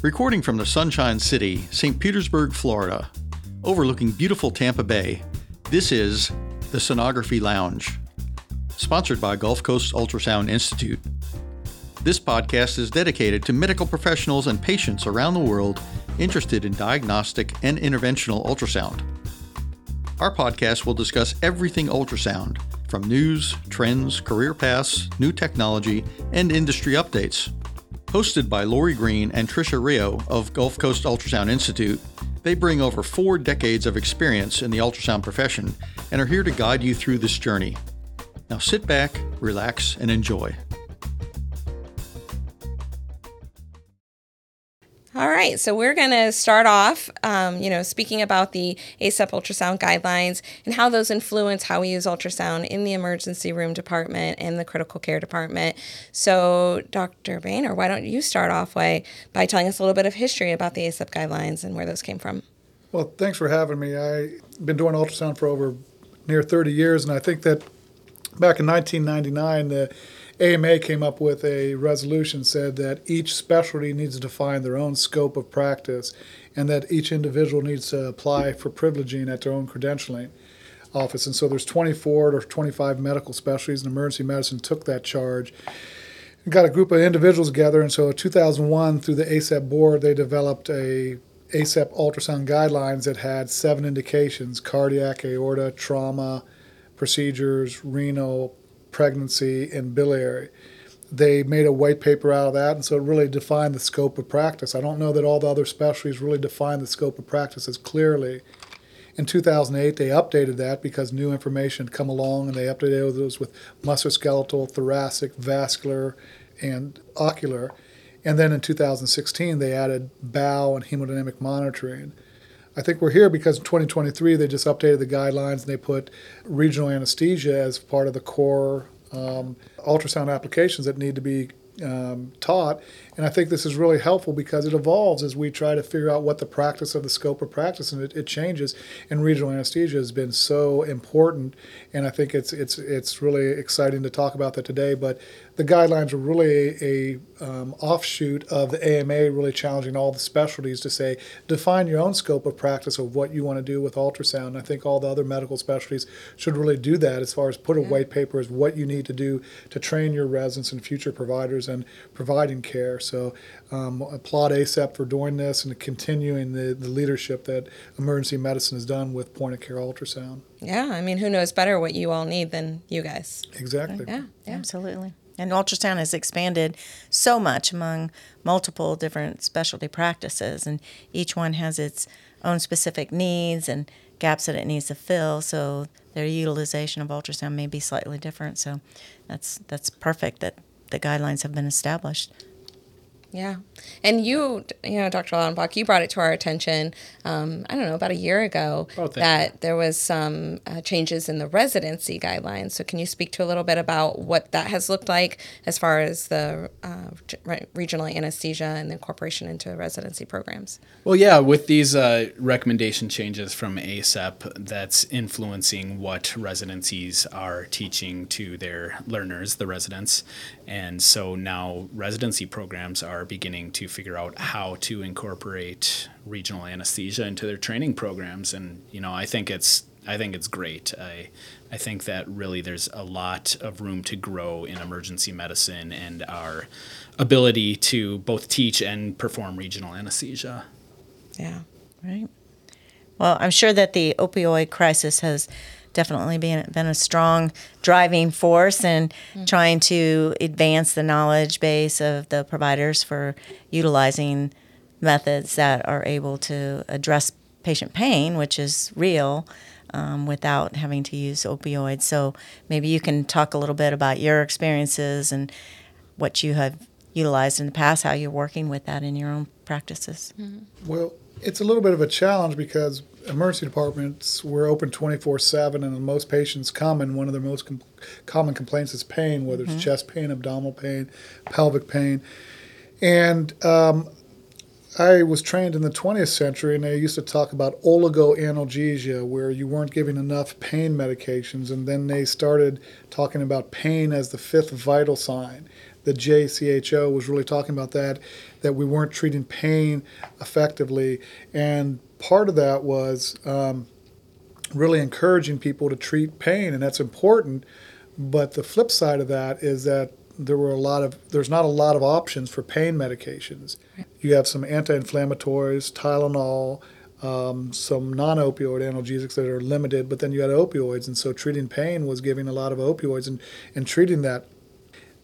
Recording from the Sunshine City, St. Petersburg, Florida, overlooking beautiful Tampa Bay, this is the Sonography Lounge, sponsored by Gulf Coast Ultrasound Institute. This podcast is dedicated to medical professionals and patients around the world interested in diagnostic and interventional ultrasound. Our podcast will discuss everything ultrasound, from news, trends, career paths, new technology, and industry updates. Hosted by Lori Green and Tricia Rio of Gulf Coast Ultrasound Institute, they bring over four decades of experience in the ultrasound profession and are here to guide you through this journey. Now sit back, relax, and enjoy. All right, so we're going to start off, um, you know, speaking about the ACEP ultrasound guidelines and how those influence how we use ultrasound in the emergency room department and the critical care department. So, Dr. Bahner, why don't you start off by, by telling us a little bit of history about the ACEP guidelines and where those came from? Well, thanks for having me. I've been doing ultrasound for over near 30 years, and I think that back in 1999, the AMA came up with a resolution said that each specialty needs to define their own scope of practice and that each individual needs to apply for privileging at their own credentialing office. And so there's 24 or 25 medical specialties, and emergency medicine took that charge. Got a group of individuals together, and so in 2001, through the ACEP board, they developed a ACEP ultrasound guidelines that had seven indications cardiac, aorta, trauma, procedures, renal, pregnancy, and biliary. They made a white paper out of that, and so it really defined the scope of practice. I don't know that all the other specialties really defined the scope of practice as clearly. In 2008, they updated that because new information had come along, and they updated those with musculoskeletal, thoracic, vascular, and ocular. And then in 2016, they added bowel and hemodynamic monitoring. I think we're here because in 2023 they just updated the guidelines and they put regional anesthesia as part of the core um, ultrasound applications that need to be um, taught. And I think this is really helpful because it evolves as we try to figure out what the practice of the scope of practice, and it, it changes. And regional anesthesia has been so important, and I think it's it's it's really exciting to talk about that today. But the guidelines are really a, a um, offshoot of the AMA, really challenging all the specialties to say define your own scope of practice of what you want to do with ultrasound. And I think all the other medical specialties should really do that as far as put a yeah. white paper as what you need to do to train your residents and future providers and providing care. So um, applaud ACEP for doing this and continuing the, the leadership that emergency medicine has done with point of care ultrasound. Yeah, I mean, who knows better what you all need than you guys? Exactly. Yeah, yeah. absolutely. And ultrasound has expanded so much among multiple different specialty practices, and each one has its own specific needs and gaps that it needs to fill. So their utilization of ultrasound may be slightly different. So that's that's perfect that the guidelines have been established. Yeah. And you, you know, Dr. Laudenbach, you brought it to our attention, um, I don't know, about a year ago oh, that you. there was some uh, changes in the residency guidelines. So can you speak to a little bit about what that has looked like as far as the uh, regional anesthesia and the incorporation into residency programs? Well, yeah, with these uh, recommendation changes from ACEP, that's influencing what residencies are teaching to their learners, the residents. And so now residency programs are beginning to figure out how to incorporate regional anesthesia into their training programs. And, you know, I think it's I think it's great. I I think that really there's a lot of room to grow in emergency medicine and our ability to both teach and perform regional anesthesia. Yeah. Right. Well, I'm sure that the opioid crisis has definitely been, been a strong driving force in mm-hmm. trying to advance the knowledge base of the providers for utilizing methods that are able to address patient pain, which is real, um, without having to use opioids. So maybe you can talk a little bit about your experiences and what you have utilized in the past, how you're working with that in your own practices. Mm-hmm. Well, it's a little bit of a challenge because emergency departments we're open 24-7 and most patients come and one of their most com- common complaints is pain whether mm-hmm. it's chest pain abdominal pain pelvic pain and um, i was trained in the 20th century and they used to talk about oligoanalgesia where you weren't giving enough pain medications and then they started talking about pain as the fifth vital sign the JCAHO was really talking about that, that we weren't treating pain effectively. And part of that was um, really encouraging people to treat pain, and that's important. But the flip side of that is that there were a lot of there's not a lot of options for pain medications. You have some anti-inflammatories, Tylenol, um, some non-opioid analgesics that are limited, but then you had opioids, and so treating pain was giving a lot of opioids and, and treating that.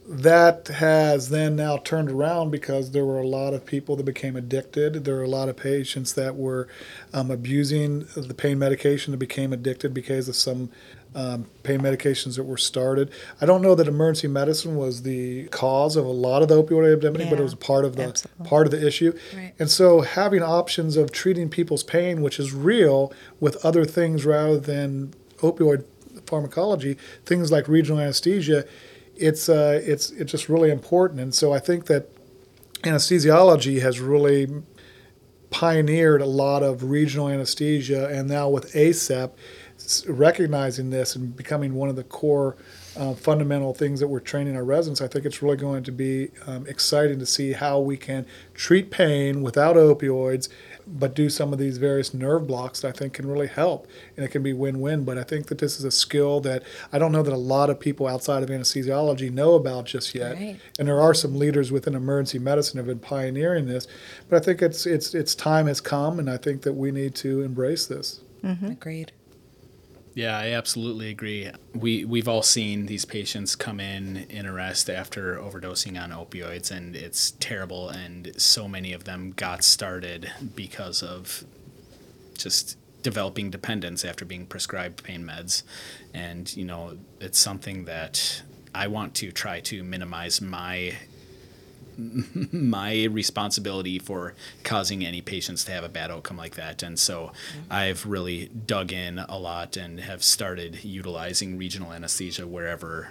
That has then now turned around because there were a lot of people that became addicted. There were a lot of patients that were um, abusing the pain medication that became addicted because of some um, pain medications that were started. I don't know that emergency medicine was the cause of a lot of the opioid epidemic, yeah, but it was part of the absolutely. part of the issue. Right. And so having options of treating people's pain, which is real, with other things rather than opioid pharmacology, things like regional anesthesia, it's uh, it's it's just really important. And so I think that anesthesiology has really pioneered a lot of regional anesthesia, and now with ACEP recognizing this and becoming one of the core uh, fundamental things that we're training our residents, I think it's really going to be um, exciting to see how we can treat pain without opioids, but do some of these various nerve blocks that I think can really help. And it can be win win. But I think that this is a skill that I don't know that a lot of people outside of anesthesiology know about just yet. Right. And there are some leaders within emergency medicine have been pioneering this. But I think it's, it's, it's time has come, and I think that we need to embrace this. Mm-hmm. Agreed. Yeah, I absolutely agree. We we've all seen these patients come in in arrest after overdosing on opioids, and it's terrible. And so many of them got started because of just developing dependence after being prescribed pain meds, and you know it's something that I want to try to minimize my my responsibility for causing any patients to have a bad outcome like that. And so mm-hmm. I've really dug in a lot and have started utilizing regional anesthesia wherever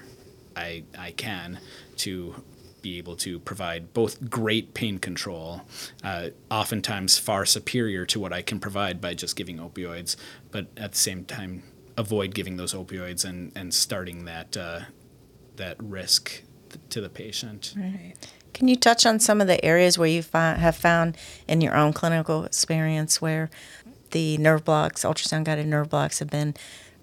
I, I can to be able to provide both great pain control, uh, oftentimes far superior to what I can provide by just giving opioids, but at the same time, avoid giving those opioids and, and starting that, uh, that risk to the patient. Right. Can you touch on some of the areas where you fi- have found in your own clinical experience where the nerve blocks, ultrasound guided nerve blocks, have been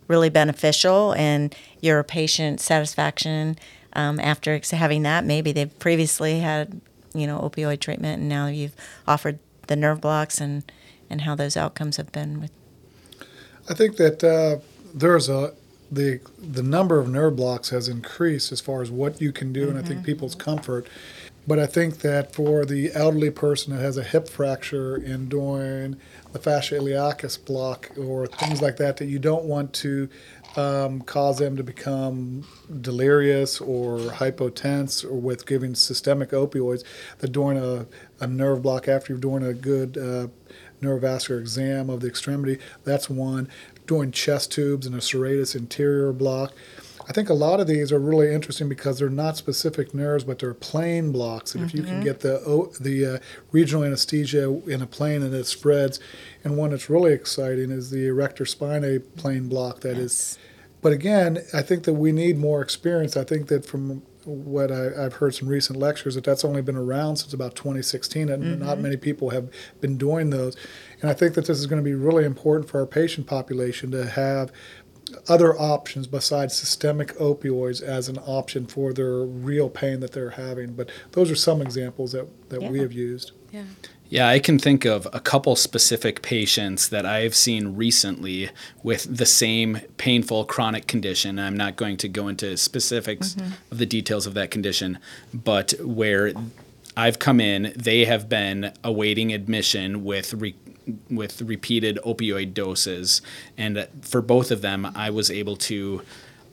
really beneficial and your patient satisfaction um, after having that? Maybe they've previously had, you know, opioid treatment and now you've offered the nerve blocks and, and how those outcomes have been with. I think that uh, there's a the the number of nerve blocks has increased as far as what you can do, mm-hmm. and I think mm-hmm. people's comfort but I think that for the elderly person that has a hip fracture and doing the fascia iliacus block or things like that, that you don't want to um, cause them to become delirious or hypotense or with giving systemic opioids, that doing a, a nerve block after you're doing a good uh, neurovascular exam of the extremity, that's one. Doing chest tubes and a serratus anterior block I think a lot of these are really interesting because they're not specific nerves, but they're plane blocks. And mm-hmm. if you can mm-hmm. get the the uh, regional anesthesia in a plane and it spreads, and one that's really exciting is the erector spinae plane block. That yes. is, but again, I think that we need more experience. I think that from what I, have heard some recent lectures that that's only been around since about 2016, and mm-hmm. not many people have been doing those. And I think that this is going to be really important for our patient population to have other options besides systemic opioids as an option for their real pain that they're having. But those are some examples that, that yeah. we have used. Yeah. Yeah, I can think of a couple specific patients that I've seen recently with the same painful chronic condition. I'm not going to go into specifics mm-hmm. of the details of that condition, but where I've come in, they have been awaiting admission with re- with repeated opioid doses. And uh, for both of them, I was able to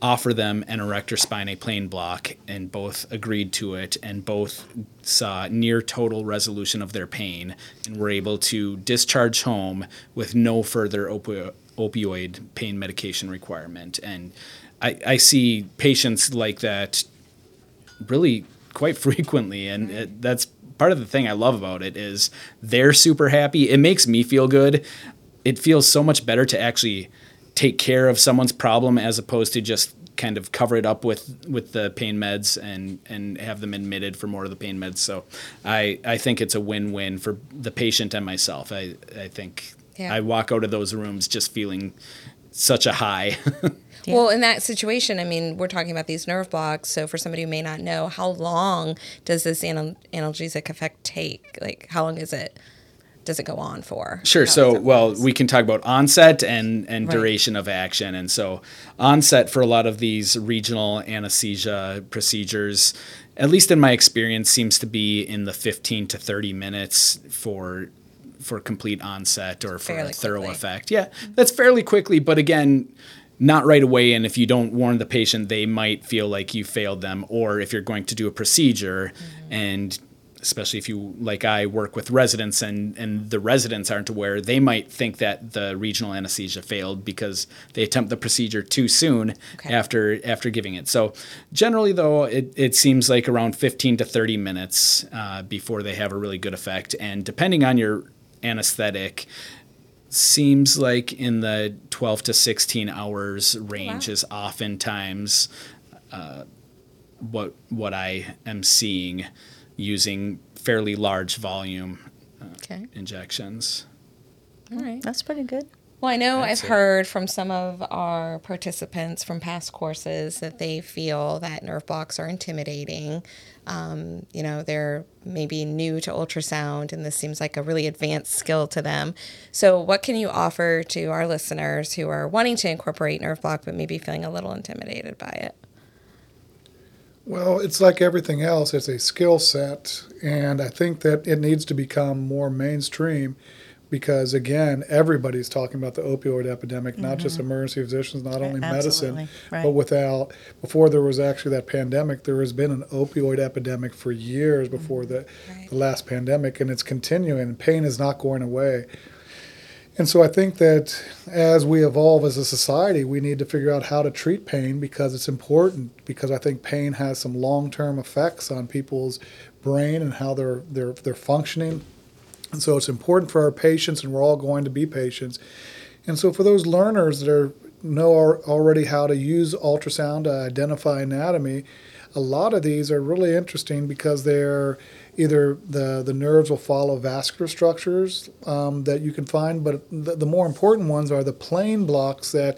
offer them an erector spinae plane block, and both agreed to it, and both saw near total resolution of their pain, and were able to discharge home with no further opi- opioid pain medication requirement. And I, I see patients like that really quite frequently, and it, that's part of the thing I love about it is they're super happy. It makes me feel good. It feels so much better to actually take care of someone's problem as opposed to just kind of cover it up with with the pain meds and and have them admitted for more of the pain meds. So I I think it's a win-win for the patient and myself. I I think Yeah. I walk out of those rooms just feeling such a high. Well, in that situation, I mean, we're talking about these nerve blocks. So, for somebody who may not know, how long does this anal- analgesic effect take? Like, how long is it? Does it go on for? Sure. How So, well, we can talk about onset and, and Right. duration of action. And so, onset for a lot of these regional anesthesia procedures, at least in my experience, seems to be in the 15 to 30 minutes for for complete onset or for Fairly a thorough quickly. effect. Yeah, mm-hmm. that's fairly quickly, but again, not right away. And if you don't warn the patient, they might feel like you failed them. Or if you're going to do a procedure and especially if you like I work with residents and and the residents aren't aware, they might think that the regional anesthesia failed because they attempt the procedure too soon Okay. after after giving it. So generally though, it, it seems like around 15 to 30 minutes uh, before they have a really good effect. And depending on your anesthetic, seems like in the 12 to 16 hours range wow. is oftentimes uh, what what I am seeing using fairly large volume Okay. injections. All right. That's pretty good. Well, I know That's I've it. heard from some of our participants from past courses that they feel that nerve blocks are intimidating. Um, you know, they're maybe new to ultrasound, and this seems like a really advanced skill to them. So, what can you offer to our listeners who are wanting to incorporate nerve block but maybe feeling a little intimidated by it? Well, it's like everything else. It's a skill set, and I think that it needs to become more mainstream because, again, everybody's talking about the opioid epidemic, not just mm-hmm. emergency physicians, not only medicine, right. but without. Before there was actually that pandemic, there has been an opioid epidemic for years mm-hmm. before the, Right. the last pandemic, and it's continuing. Pain is not going away. And so I think that as we evolve as a society, we need to figure out how to treat pain because it's important. Because I think pain has some long-term effects on people's brain and how they're they're they're functioning. And so it's important for our patients, and we're all going to be patients. And so for those learners that are know already how to use ultrasound to identify anatomy, a lot of these are really interesting because they're either the, the nerves will follow vascular structures um, that you can find, but the, the more important ones are the plane blocks that,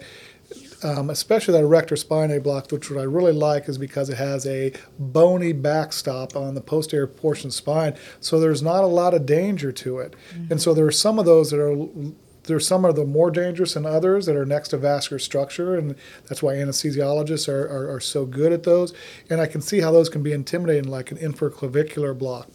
um, especially that erector spinae block, which what I really like is because it has a bony backstop on the posterior portion of the spine, so there's not a lot of danger to it. And so there are some of those that are there's some of the more dangerous than others that are next to vascular structure, and that's why anesthesiologists are, are, are so good at those. And I can see how those can be intimidating, like an infraclavicular block.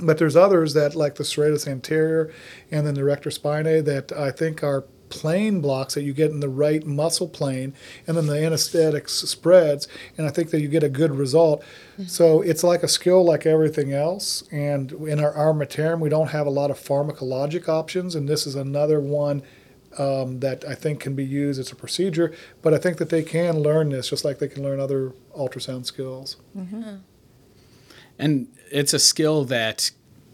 But there's others that, like the serratus anterior and then the erector spinae, that I think are plane blocks that you get in the right muscle plane, and then the anesthetic spreads, and I think that you get a good result. So it's like a skill like everything else. And in our armamentarium, we don't have a lot of pharmacologic options, and this is another one um, that I think can be used as a procedure. But I think that they can learn this just like they can learn other ultrasound skills. And it's a skill that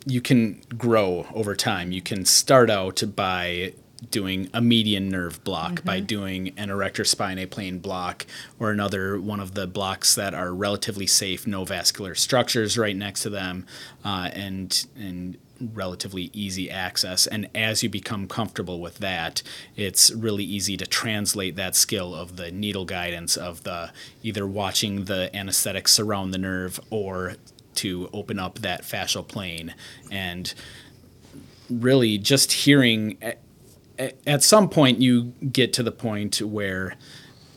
you can grow over time. You can start out by doing a median nerve block, by doing an erector spinae plane block, or another one of the blocks that are relatively safe, no vascular structures right next to them, uh, and and relatively easy access. And as you become comfortable with that, it's really easy to translate that skill of the needle guidance of the either watching the anesthetic surround the nerve or to open up that fascial plane and really just hearing at, some point you get to the point where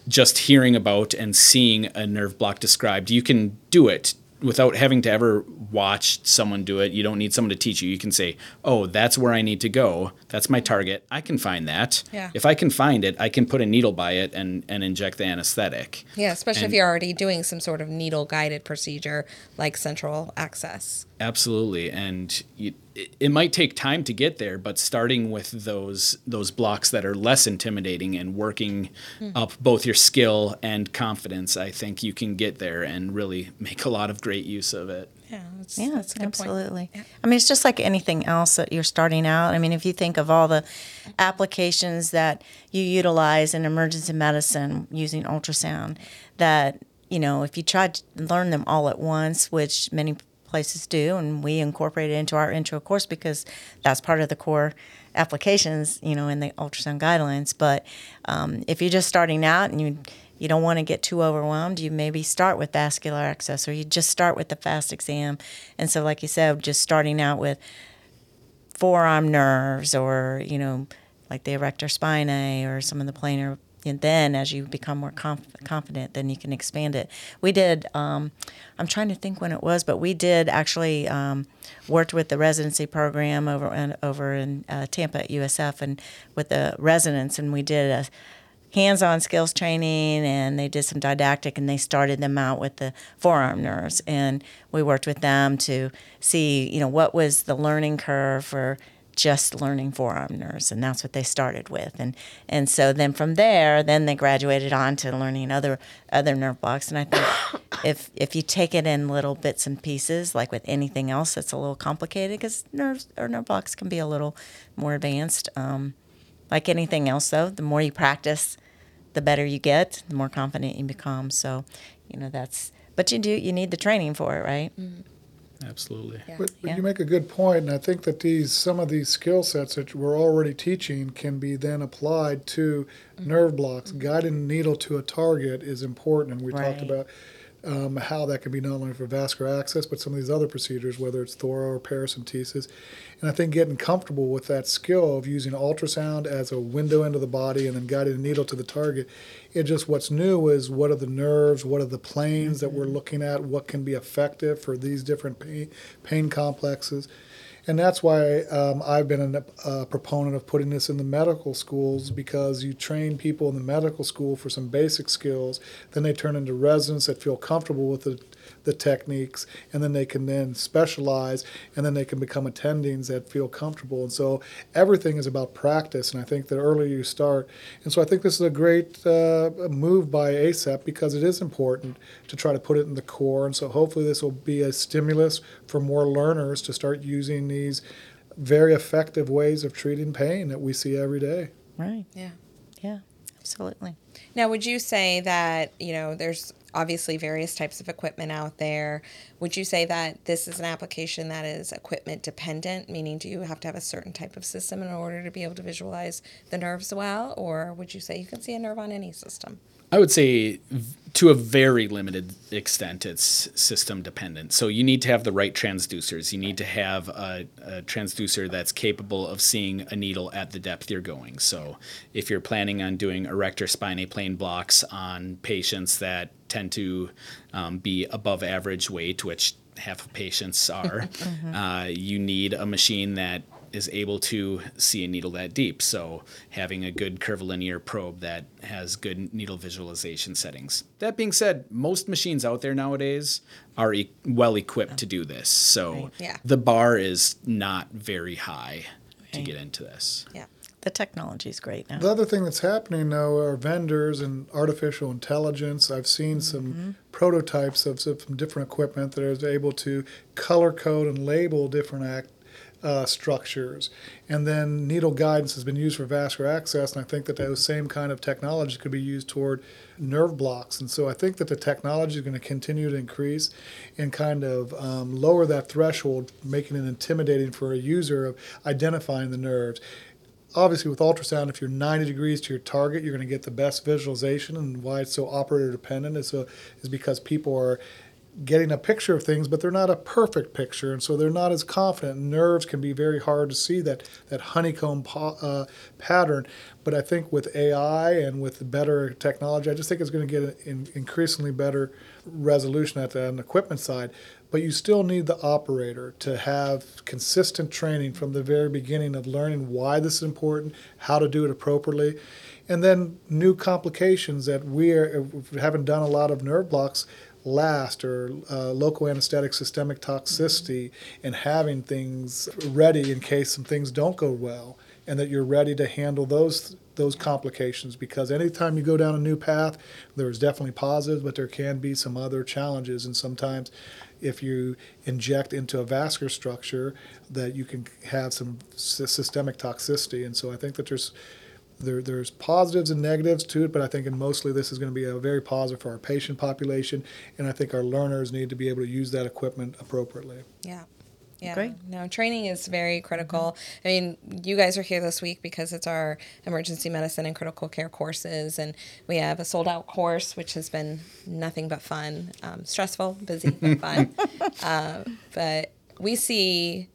just hearing about and seeing a nerve block described you can do it without having to ever watch someone do it. You don't need someone to teach you. You can say oh that's where i need to go. That's my target. I can find that. Yeah. if i can find it i can put a needle by it and, and inject the anesthetic. Yeah, especially And- if you're already doing some sort of needle guided procedure like central access. Absolutely, and you, it, it might take time to get there, but starting with those those blocks that are less intimidating and working hmm. up both your skill and confidence, I think you can get there and really make a lot of great use of it. Yeah, That's, Yeah, that's a good absolutely. Point. I mean, it's just like anything else that you're starting out. I mean, if you think of all the applications that you utilize in emergency medicine using ultrasound, that, you know, if you try to learn them all at once, which many places do, and we incorporate it into our intro course because that's part of the core applications, you know, in the ultrasound guidelines. But um, if you're just starting out and you you don't want to get too overwhelmed, you maybe start with vascular access or you just start with the fast exam. And so, like you said, just starting out with forearm nerves or, you know, like the erector spinae or some of the planar. And then, as you become more conf- confident, then you can expand it. We did. Um, I'm trying to think when it was, but we did actually um, worked with the residency program over in, over in uh, Tampa at USF and with the residents, and we did a hands-on skills training and they did some didactic and they started them out with the forearm nerves and we worked with them to see you know what was the learning curve for just learning forearm nerves and that's what they started with and and so then from there then they graduated on to learning other other nerve blocks and i think if if you take it in little bits and pieces like with anything else that's a little complicated because nerves or nerve blocks can be a little more advanced um, like anything else, though, the more you practice, the better you get, the more confident you become. So, you know, that's, but you do, you need the training for it, right? Absolutely. Yeah. But, but Yeah. you make a good point, and I think that these some of these skill sets that we're already teaching can be then applied to nerve blocks. Guiding a needle to a target is important, and we talked about um, how that can be not only for vascular access, but some of these other procedures, whether it's thora or paracentesis. And I think getting comfortable with that skill of using ultrasound as a window into the body and then guiding a needle to the target, it just what's new is what are the nerves, what are the planes that we're looking at, what can be effective for these different pain, pain complexes. And that's why um, I've been a uh, proponent of putting this in the medical schools because you train people in the medical school for some basic skills, then they turn into residents that feel comfortable with the, the techniques, and then they can then specialize, and then they can become attendings that feel comfortable. And so everything is about practice, and I think the earlier you start. And so I think this is a great uh, move by ACEP because it is important to try to put it in the core. And so hopefully this will be a stimulus for more learners to start using these very effective ways of treating pain that we see every day. Right. Yeah. Yeah, absolutely. Now, would you say that, you know, there's obviously various types of equipment out there. Would you say that this is an application that is equipment dependent, meaning do you have to have a certain type of system in order to be able to visualize the nerves well? Or would you say you can see a nerve on any system? I would say to a very limited extent, it's system dependent. So you need to have the right transducers. You need to have a, a transducer that's capable of seeing a needle at the depth you're going. So if you're planning on doing erector spinae plane blocks on patients that tend to um, be above average weight, which half of patients are, uh, you need a machine that is able to see a needle that deep. So having a good curvilinear probe that has good needle visualization settings. That being said, most machines out there nowadays are e- well equipped to do this. So Yeah. the bar is not very high to get into this. Yeah. The technology is great now. The other thing that's happening though are vendors and artificial intelligence. I've seen some mm-hmm. prototypes of some different equipment that is able to color code and label different act, uh, structures. And then needle guidance has been used for vascular access, and I think that those same kind of technologies could be used toward nerve blocks. And so I think that the technology is going to continue to increase and kind of um, lower that threshold, making it intimidating for a user of identifying the nerves obviously with ultrasound if you're 90 degrees to your target you're going to get the best visualization and why it's so operator dependent is, so, is because people are getting a picture of things but they're not a perfect picture and so they're not as confident. Nerves can be very hard to see that, that honeycomb uh, pattern but i think with ai and with better technology i just think it's going to get an increasingly better resolution at the, equipment side but you still need the operator to have consistent training from the very beginning of learning why this is important, how to do it appropriately, and then new complications that we are, we haven't done a lot of nerve blocks last or uh, local anesthetic systemic toxicity and having things ready in case some things don't go well and that you're ready to handle those those complications because anytime you go down a new path, there's definitely positives, but there can be some other challenges. And sometimes, if you inject into a vascular structure, that you can have some systemic toxicity. And so I think that there's there, there's positives and negatives to it, but I think mostly this is going to be a very positive for our patient population, and I think our learners need to be able to use that equipment appropriately. Yeah. Yeah. Great. No, training is very critical. I mean, you guys are here this week because it's our emergency medicine and critical care courses, and we have a sold out course, which has been nothing but fun, um, stressful, busy, but fun. uh, but we see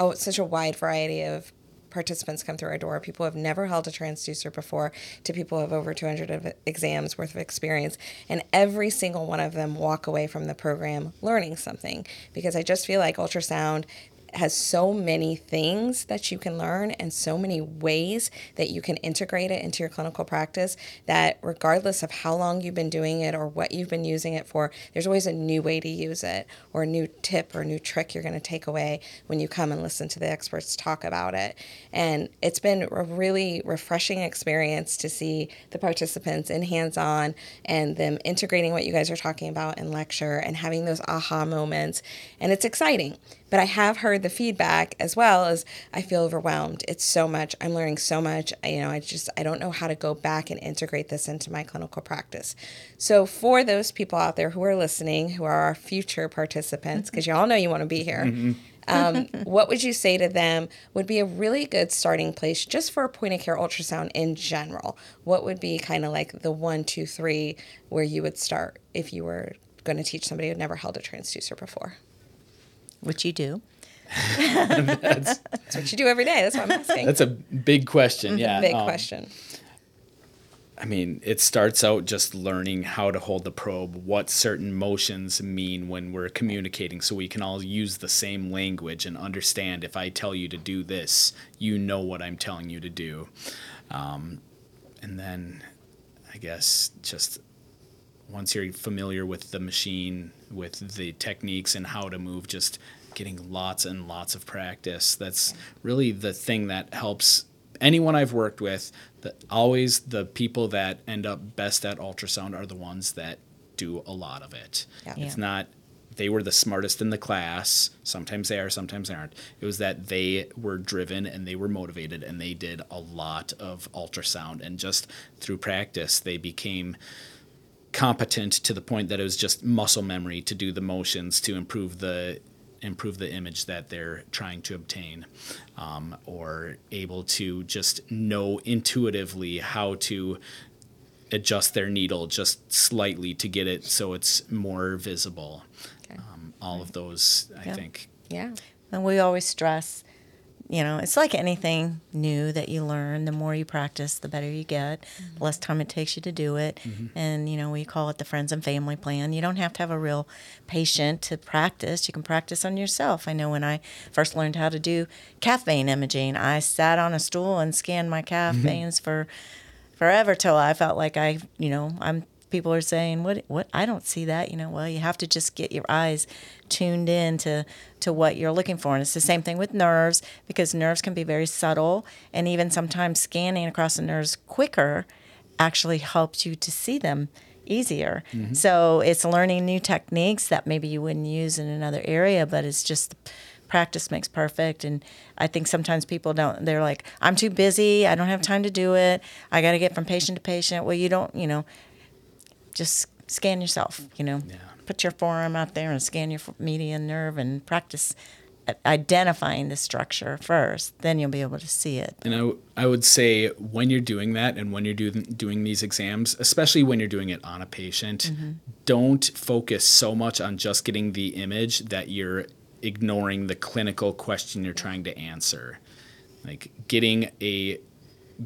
oh, such a wide variety of participants come through our door, people who have never held a transducer before, to people who have over 200 exams worth of experience. And every single one of them walk away from the program learning something because I just feel like ultrasound has so many things that you can learn and so many ways that you can integrate it into your clinical practice that regardless of how long you've been doing it or what you've been using it for, there's always a new way to use it or a new tip or a new trick you're going to take away when you come and listen to the experts talk about it. And it's been a really refreshing experience to see the participants in hands on and them integrating what you guys are talking about in lecture and having those aha moments. And it's exciting but I have heard the feedback as well as I feel overwhelmed. It's so much. I'm learning so much. I, you know, I just I don't know how to go back and integrate this into my clinical practice. So for those people out there who are listening, who are our future participants, because you all know you want to be here. Mm-hmm. um, what would you say to them would be a really good starting place just for a point of care ultrasound in general? What would be kind of like the one, two, three where you would start if you were going to teach somebody who'd never held a transducer before? which you do. That's, that's, what you do every day. That's what I'm asking. That's a big question. Yeah. Big um, question. I mean, it starts out just learning how to hold the probe, what certain motions mean when we're communicating, so we can all use the same language and understand if I tell you to do this, you know what I'm telling you to do. Um, and then I guess just once you're familiar with the machine, with the techniques and how to move, just getting lots and lots of practice. That's really the thing that helps anyone I've worked with. That always the people that end up best at ultrasound are the ones that do a lot of it. Yeah. It's not they were the smartest in the class. Sometimes they are, sometimes they aren't. It was that they were driven and they were motivated and they did a lot of ultrasound. And just through practice, they became competent to the point that it was just muscle memory to do the motions to improve the improve the image that they're trying to obtain um, or able to just know intuitively how to adjust their needle just slightly to get it so it's more visible okay. um, all of those i yeah. think yeah and we always stress you know, it's like anything new that you learn. The more you practice, the better you get. Mm-hmm. The less time it takes you to do it. Mm-hmm. And, you know, we call it the friends and family plan. You don't have to have a real patient to practice. You can practice on yourself. I know when I first learned how to do calf vein imaging, I sat on a stool and scanned my calf mm-hmm. veins for forever till I felt like I, you know, I'm people are saying, "What? What? I don't see that." You know, well, you have to just get your eyes tuned in to to what you're looking for, and it's the same thing with nerves because nerves can be very subtle, and even sometimes scanning across the nerves quicker actually helps you to see them easier. Mm-hmm. So it's learning new techniques that maybe you wouldn't use in another area, but it's just practice makes perfect and i think sometimes people don't they're like i'm too busy i don't have time to do it i got to get from patient to patient well you don't you know just scan yourself, you know. Yeah. Put your forearm out there and scan your median nerve and practice identifying the structure first. Then you'll be able to see it. And I, I would say when you're doing that and when you're do, doing these exams, especially when you're doing it on a patient, mm-hmm. don't focus so much on just getting the image that you're ignoring the clinical question you're trying to answer. Like getting a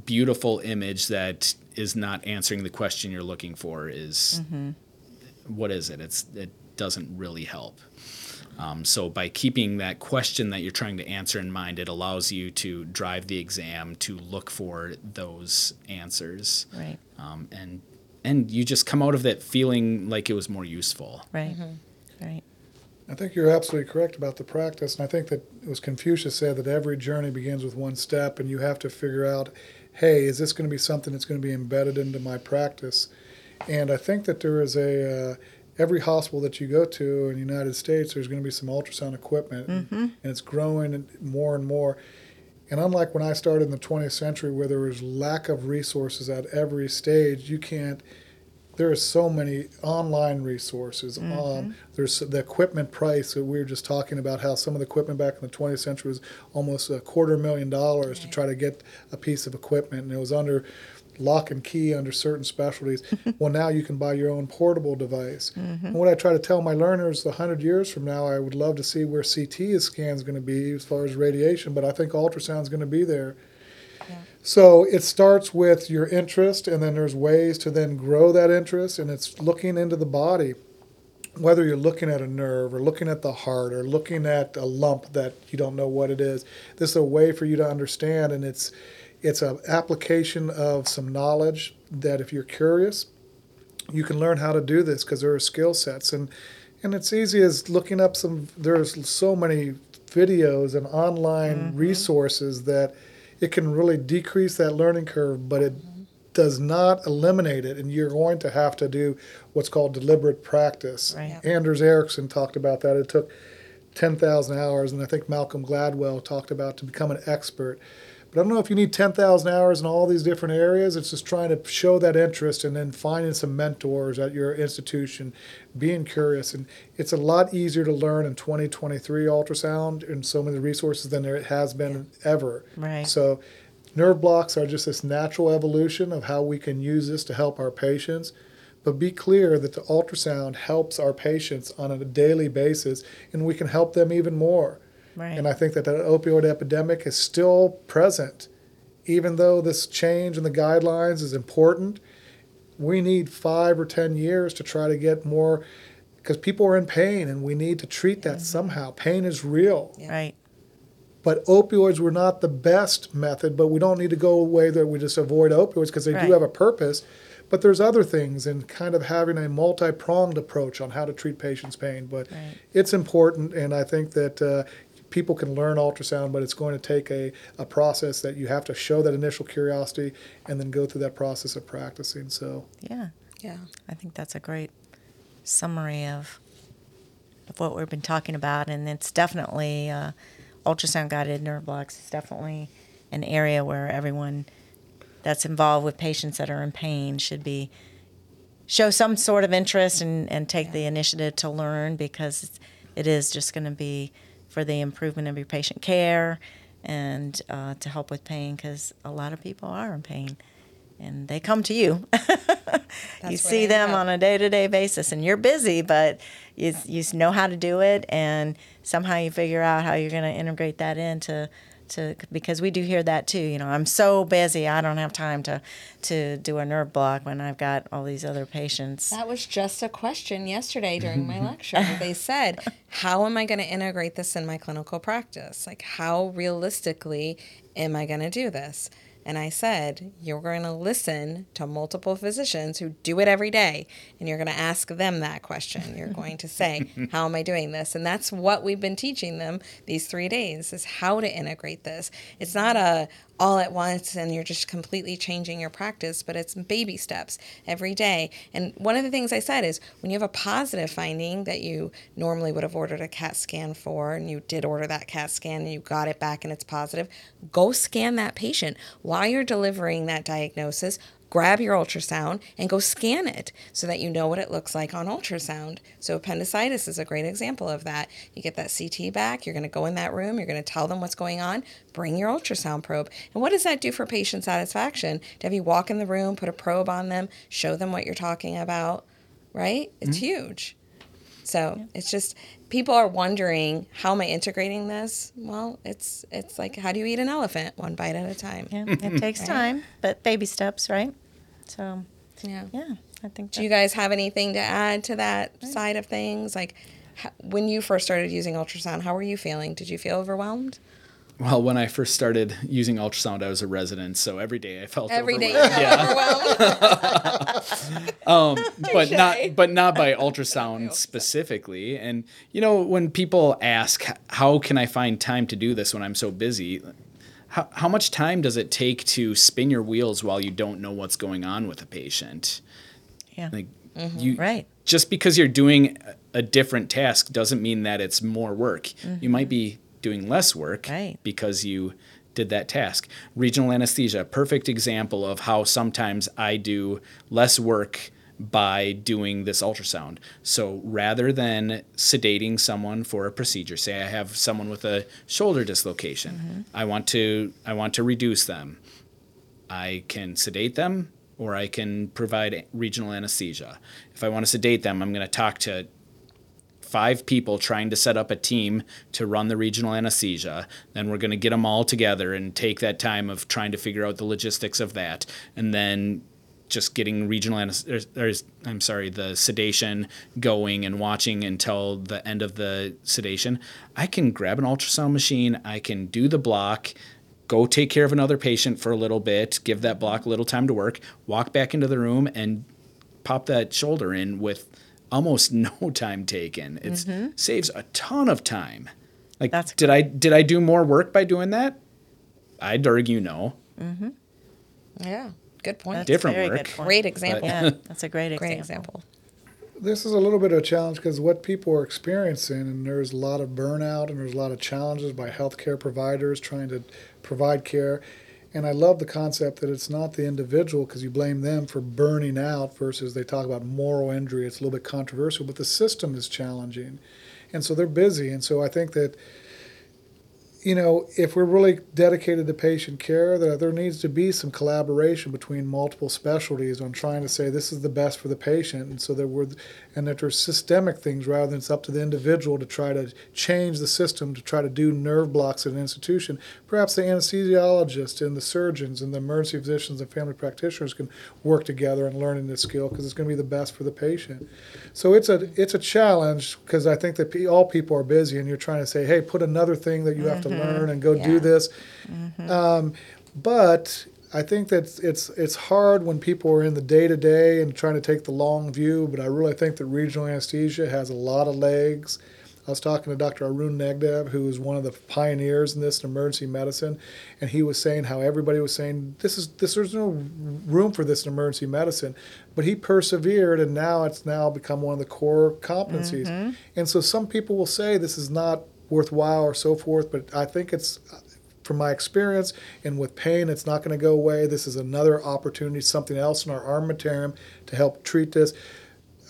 beautiful image that is not answering the question you're looking for is mm-hmm. what is it? It's it doesn't really help. Um, so by keeping that question that you're trying to answer in mind, it allows you to drive the exam to look for those answers. Right. Um, and and you just come out of that feeling like it was more useful. Right. Mm-hmm. Right. I think you're absolutely correct about the practice, and I think that it was Confucius said that every journey begins with one step, and you have to figure out hey, is this going to be something that's going to be embedded into my practice? And I think that there is a uh, every hospital that you go to in the United States, there's going to be some ultrasound equipment, mm-hmm. and it's growing more and more. And unlike when I started in the 20th century, where there was lack of resources at every stage, you can't. There are so many online resources. Mm-hmm. Um, there's the equipment price that we were just talking about. How some of the equipment back in the 20th century was almost a quarter million dollars right. to try to get a piece of equipment, and it was under lock and key under certain specialties. well, now you can buy your own portable device. Mm-hmm. And what I try to tell my learners 100 years from now, I would love to see where CT scan is going to be as far as radiation, but I think ultrasound is going to be there. So it starts with your interest, and then there's ways to then grow that interest, and it's looking into the body. Whether you're looking at a nerve or looking at the heart or looking at a lump that you don't know what it is, this is a way for you to understand, and it's it's an application of some knowledge that if you're curious, you can learn how to do this because there are skill sets and and it's easy as looking up some there's so many videos and online mm-hmm. resources that it can really decrease that learning curve but it does not eliminate it and you're going to have to do what's called deliberate practice. Right. anders ericsson talked about that. It took 10,000 hours and i think malcolm gladwell talked about to become an expert but I don't know if you need 10,000 hours in all these different areas. It's just trying to show that interest and then finding some mentors at your institution, being curious. And it's a lot easier to learn in 2023 ultrasound and so many resources than there has been yeah. ever. Right. So nerve blocks are just this natural evolution of how we can use this to help our patients. But be clear that the ultrasound helps our patients on a daily basis, and we can help them even more. Right. And I think that the opioid epidemic is still present. Even though this change in the guidelines is important, we need five or 10 years to try to get more, because people are in pain and we need to treat that mm-hmm. somehow. Pain is real. Yeah. Right. But opioids were not the best method, but we don't need to go away that we just avoid opioids because they right. do have a purpose. But there's other things and kind of having a multi pronged approach on how to treat patients' pain. But right. it's important, and I think that uh, people can learn ultrasound, but it's going to take a, a process that you have to show that initial curiosity and then go through that process of practicing. So yeah, yeah, I think that's a great summary of of what we've been talking about, and it's definitely uh, ultrasound guided nerve blocks is definitely an area where everyone that's involved with patients that are in pain should be show some sort of interest and, and take yeah. the initiative to learn because it is just going to be for the improvement of your patient care and uh, to help with pain because a lot of people are in pain and they come to you. you see them on a day to day basis, and you're busy, but you, you know how to do it, and somehow you figure out how you're going to integrate that into to because we do hear that too. You know, I'm so busy, I don't have time to to do a nerve block when I've got all these other patients. That was just a question yesterday during my lecture. They said, "How am I going to integrate this in my clinical practice? Like, how realistically am I going to do this?" And I said, You're going to listen to multiple physicians who do it every day, and you're going to ask them that question. You're going to say, How am I doing this? And that's what we've been teaching them these three days is how to integrate this. It's not a, all at once and you're just completely changing your practice, but it's baby steps every day. And one of the things I said is when you have a positive finding that you normally would have ordered a CAT scan for, and you did order that CAT scan and you got it back and it's positive, go scan that patient. While you're delivering that diagnosis, grab your ultrasound and go scan it so that you know what it looks like on ultrasound. So, appendicitis is a great example of that. You get that CT back, you're going to go in that room, you're going to tell them what's going on, bring your ultrasound probe. And what does that do for patient satisfaction? To have you walk in the room, put a probe on them, show them what you're talking about, right? It's mm-hmm. huge. So yeah. it's just people are wondering how am I integrating this? Well, it's it's like how do you eat an elephant one bite at a time? Yeah, it takes right? time, but baby steps, right? So, yeah. Yeah, I think. Do you guys have anything to add to that right. side of things? Like, when you first started using ultrasound, how were you feeling? Did you feel overwhelmed? Well, when I first started using ultrasound, I was a resident, so every day I felt every overwhelmed. day yeah. overwhelmed. um, but not, but not by ultrasound specifically. And you know, when people ask, "How can I find time to do this when I'm so busy?" How, how much time does it take to spin your wheels while you don't know what's going on with a patient? Yeah. Like mm-hmm. you Right. just because you're doing a different task doesn't mean that it's more work. You might be mm-hmm. doing less work Right. because you did that task. Regional anesthesia, perfect example of how sometimes I do less work by doing this ultrasound. So rather than sedating someone for a procedure, say I have someone with a shoulder dislocation, mm-hmm. I want to I want to reduce them. I can sedate them or I can provide regional anesthesia. If I want to sedate them, I'm going to talk to five people trying to set up a team to run the regional anesthesia. Then we're going to get them all together and take that time of trying to figure out the logistics of that. And then just getting regional anesthesia, or, I'm sorry, the sedation going and watching until the end of the sedation. I can grab an ultrasound machine, I can do the block, go take care of another patient for a little bit, give that block a little time to work, walk back into the room and pop that shoulder in with almost no time taken. It mm-hmm. saves a ton of time. Like That's did I did I do more work by doing that? I'd argue no. Mm-hmm. Yeah, good point. That's Different very work. good point. Great example. Yeah, that's a great Great example. example. This is a little bit of a challenge because what people are experiencing, and there's a lot of burnout and there's a lot of challenges by healthcare providers trying to provide care. And I love the concept that it's not the individual because you blame them for burning out versus they talk about moral injury. It's a little bit controversial, but the system is challenging. And so they're busy. And so I think that you know, if we're really dedicated to patient care, that there needs to be some collaboration between multiple specialties on trying to say this is the best for the patient, and so that we're, and that there's systemic things rather than it's up to the individual to try to change the system to try to do nerve blocks at an institution. Perhaps the anesthesiologist and the surgeons and the emergency physicians and family practitioners can work together and learning this skill because it's going to be the best for the patient. So it's a it's a challenge because I think that all people are busy, and you're trying to say, hey, put another thing that you have to Mm-hmm. learn and go do Yeah. this. Mm-hmm. Um, but I think that it's it's hard when people are in the day to day and trying to take the long view. But I really think that regional anesthesia has a lot of legs. I was talking to Dr. Arun Nagdev, who is one of the pioneers in this in emergency medicine, and he was saying how everybody was saying this is this there's no room for this in emergency medicine, but he persevered, and now it's now become one of the core competencies. Mm-hmm. And so some people will say this is not worthwhile or so forth, but I think it's from my experience and with pain, it's not going to go away. This is another opportunity, something else in our armamentarium to help treat this,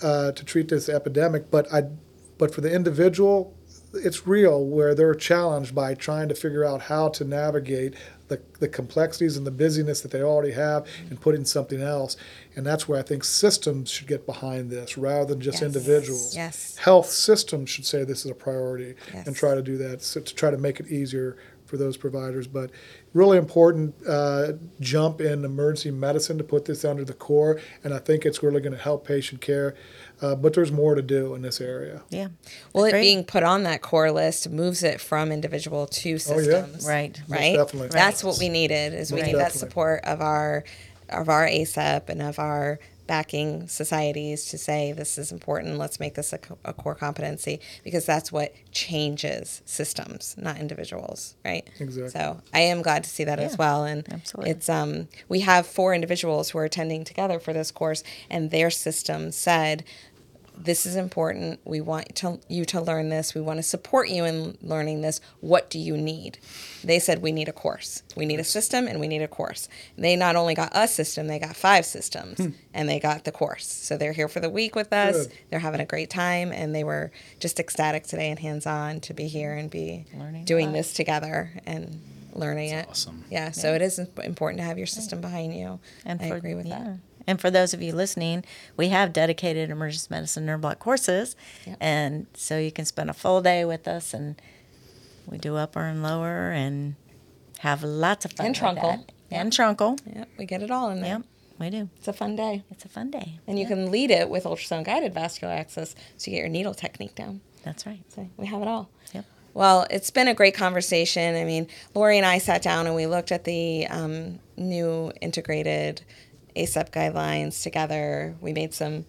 uh, to treat this epidemic. But I, but for the individual, it's real where they're challenged by trying to figure out how to navigate the, the complexities and the busyness that they already have and putting something else. And that's where I think systems should get behind this rather than just Yes. individuals. Yes. Health systems should say this is a priority Yes. and try to do that so to try to make it easier for those providers. But really important uh, jump in emergency medicine to put this under the core, and I think it's really going to help patient care. Uh, but there's more to do in this area. Yeah. Well, it Great. being put on that core list moves it from individual to Oh, yeah. systems. Right. Most Right. definitely. That's what we needed. Is we Most need that support of our of our ACEP and of our backing societies to say this is important. Let's make this a, co- a core competency because that's what changes systems, not individuals. Right. Exactly. So I am glad to see that as well. And absolutely. it's um we have four individuals who are attending together for this course, and their system said this is important. We want to, you to learn this. We want to support you in learning this. What do you need? They said we need a course. We need a system and we need a course. They not only got a system, they got five systems hmm. and they got the course. So they're here for the week with us. Good. They're having a great time and they were just ecstatic today and hands on to be here and be Learning doing that. this together and learning it. awesome. Yeah, so it is important to have your system behind you. And I for, agree with yeah. that. And for those of you listening, we have dedicated emergency medicine nerve block courses, Yep. and so you can spend a full day with us, and we do upper and lower, and have lots of fun. And truncal. that. and truncal. Yep, we get it all in there. Yep, we do. It's a fun day. It's a fun day. And you can lead it with ultrasound guided vascular access so you get your needle technique down. That's right. So we have it all. Yep. Well, it's been a great conversation. I mean, Lori and I sat down and we looked at the um, new integrated ACEP guidelines together. We made some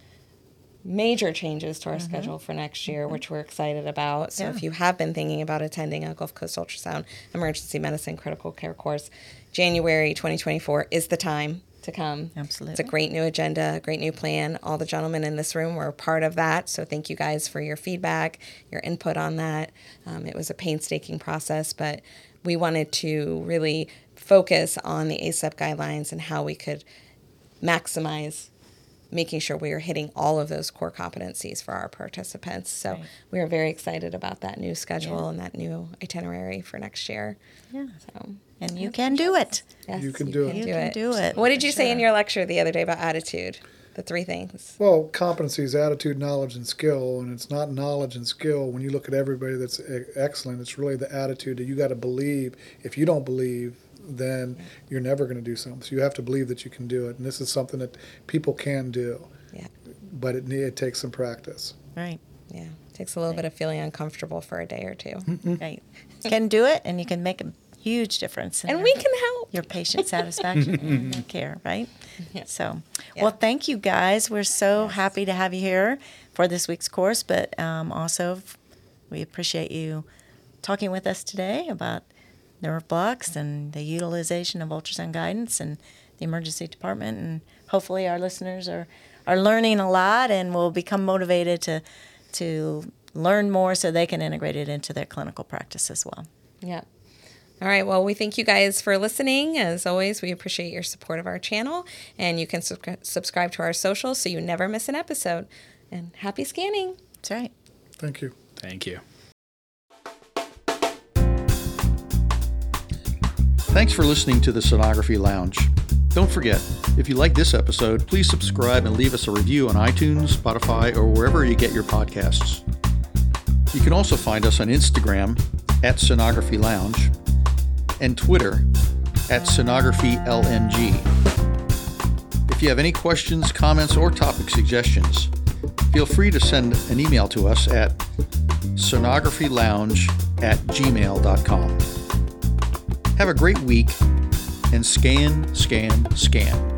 major changes to our schedule for next year, which we're excited about. So if you have been thinking about attending a Gulf Coast Ultrasound Emergency Medicine Critical Care course, January 2024 is the time to come. Absolutely. It's a great new agenda, a great new plan. All the gentlemen in this room were part of that. So thank you guys for your feedback, your input on that. Um, it was a painstaking process, but we wanted to really focus on the ACEP guidelines and how we could maximize making sure we are hitting all of those core competencies for our participants. So Right. we are very excited about that new schedule and that new itinerary for next year. Yeah. So And you can do it. yes, You can do it. You can do it. What did you say in your lecture the other day about attitude? The three things. Well, competencies, attitude, knowledge, and skill. And it's not knowledge and skill. When you look at everybody that's e- excellent, it's really the attitude that you got to believe. If you don't believe, then you're never going to do something. So you have to believe that you can do it. And this is something that people can do. Yeah. But it, it takes some practice. Right. Yeah. Takes a little bit of feeling uncomfortable for a day or two. Right. You can do it, and you can make a huge difference. And your- we can help. your patient satisfaction and their care, right? So, Yeah. well, thank you guys. We're so happy to have you here for this week's course, but um, also we appreciate you talking with us today about nerve blocks and the utilization of ultrasound guidance and the emergency department. And hopefully, our listeners are, are learning a lot and will become motivated to to learn more so they can integrate it into their clinical practice as well. Yeah. All right. Well, we thank you guys for listening. As always, we appreciate your support of our channel, and you can subscri- subscribe to our socials so you never miss an episode. And happy scanning. That's right. Thank you. Thank you. Thanks for listening to the Sonography Lounge. Don't forget, if you like this episode, please subscribe and leave us a review on iTunes, Spotify, or wherever you get your podcasts. You can also find us on Instagram at Sonography Lounge and Twitter at SonographyLNG. If you have any questions, comments, or topic suggestions, feel free to send an email to us at sonographylounge at gmail.com. Have a great week and scan, scan, scan.